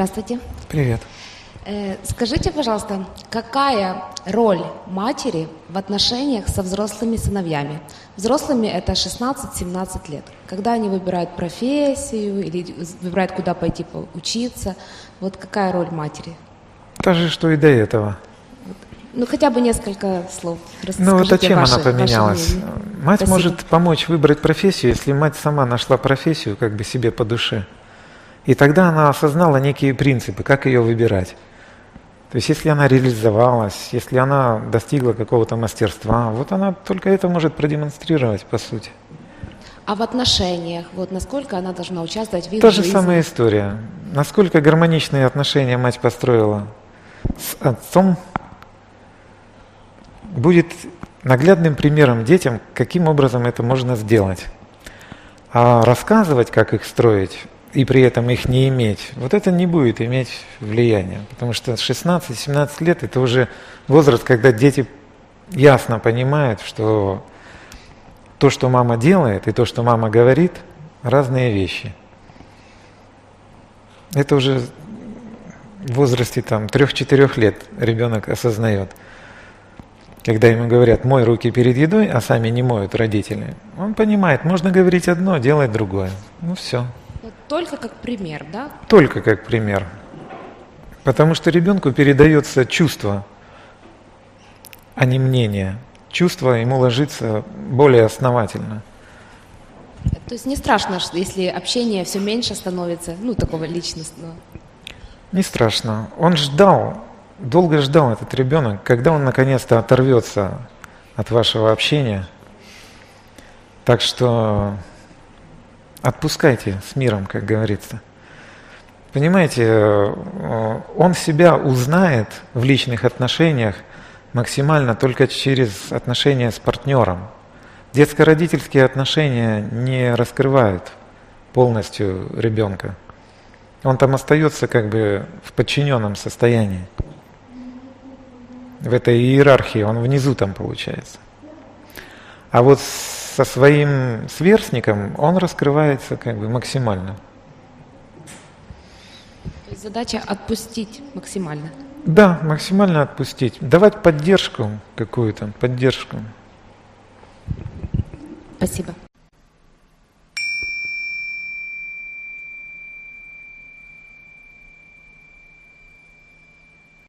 Здравствуйте. Привет. Э, Скажите, пожалуйста, какая роль матери в отношениях со взрослыми сыновьями? Взрослыми это 16-17 лет, когда они выбирают профессию или выбирают, куда пойти учиться. Вот какая роль матери? Та же, что и до этого. Ну, хотя бы несколько слов. Ну вот а чем ваше- она поменялась? Мать Спасибо. может помочь выбрать профессию, если мать сама нашла профессию как бы себе по душе. И тогда она осознала некие принципы, как ее выбирать. То есть если она реализовалась, если она достигла какого-то мастерства, вот она только это может продемонстрировать по сути. А в отношениях, вот насколько она должна участвовать в их Та же жизни? самая история. Насколько гармоничные отношения мать построила с отцом, будет наглядным примером детям, каким образом это можно сделать. А рассказывать, как их строить, и при этом их не иметь, вот это не будет иметь влияния. Потому что 16-17 лет – это уже возраст, когда дети ясно понимают, что то, что мама делает, и то, что мама говорит – разные вещи. Это уже в возрасте там 3-4 лет ребенок осознает. Когда ему говорят «мой руки перед едой», а сами не моют родители, он понимает, можно говорить одно, делать другое. Ну все. Только как пример, да? Только как пример. Потому что ребенку передается чувство, а не мнение. Чувство ему ложится более основательно. То есть не страшно, если общение все меньше становится, ну, такого личностного. Не страшно. Он ждал, долго ждал этот ребенок, когда он наконец-то оторвется от вашего общения. Так что отпускайте с миром, как говорится. Понимаете, э, он себя узнает в личных отношениях максимально только через отношения с партнером. Детско-родительские отношения не раскрывают полностью ребенка. Он там остается как бы в подчиненном состоянии. В этой иерархии он внизу там получается. А вот со своим сверстником он раскрывается как бы максимально. То есть задача отпустить максимально. Да, максимально отпустить. Давать поддержку какую-то, поддержку. Спасибо.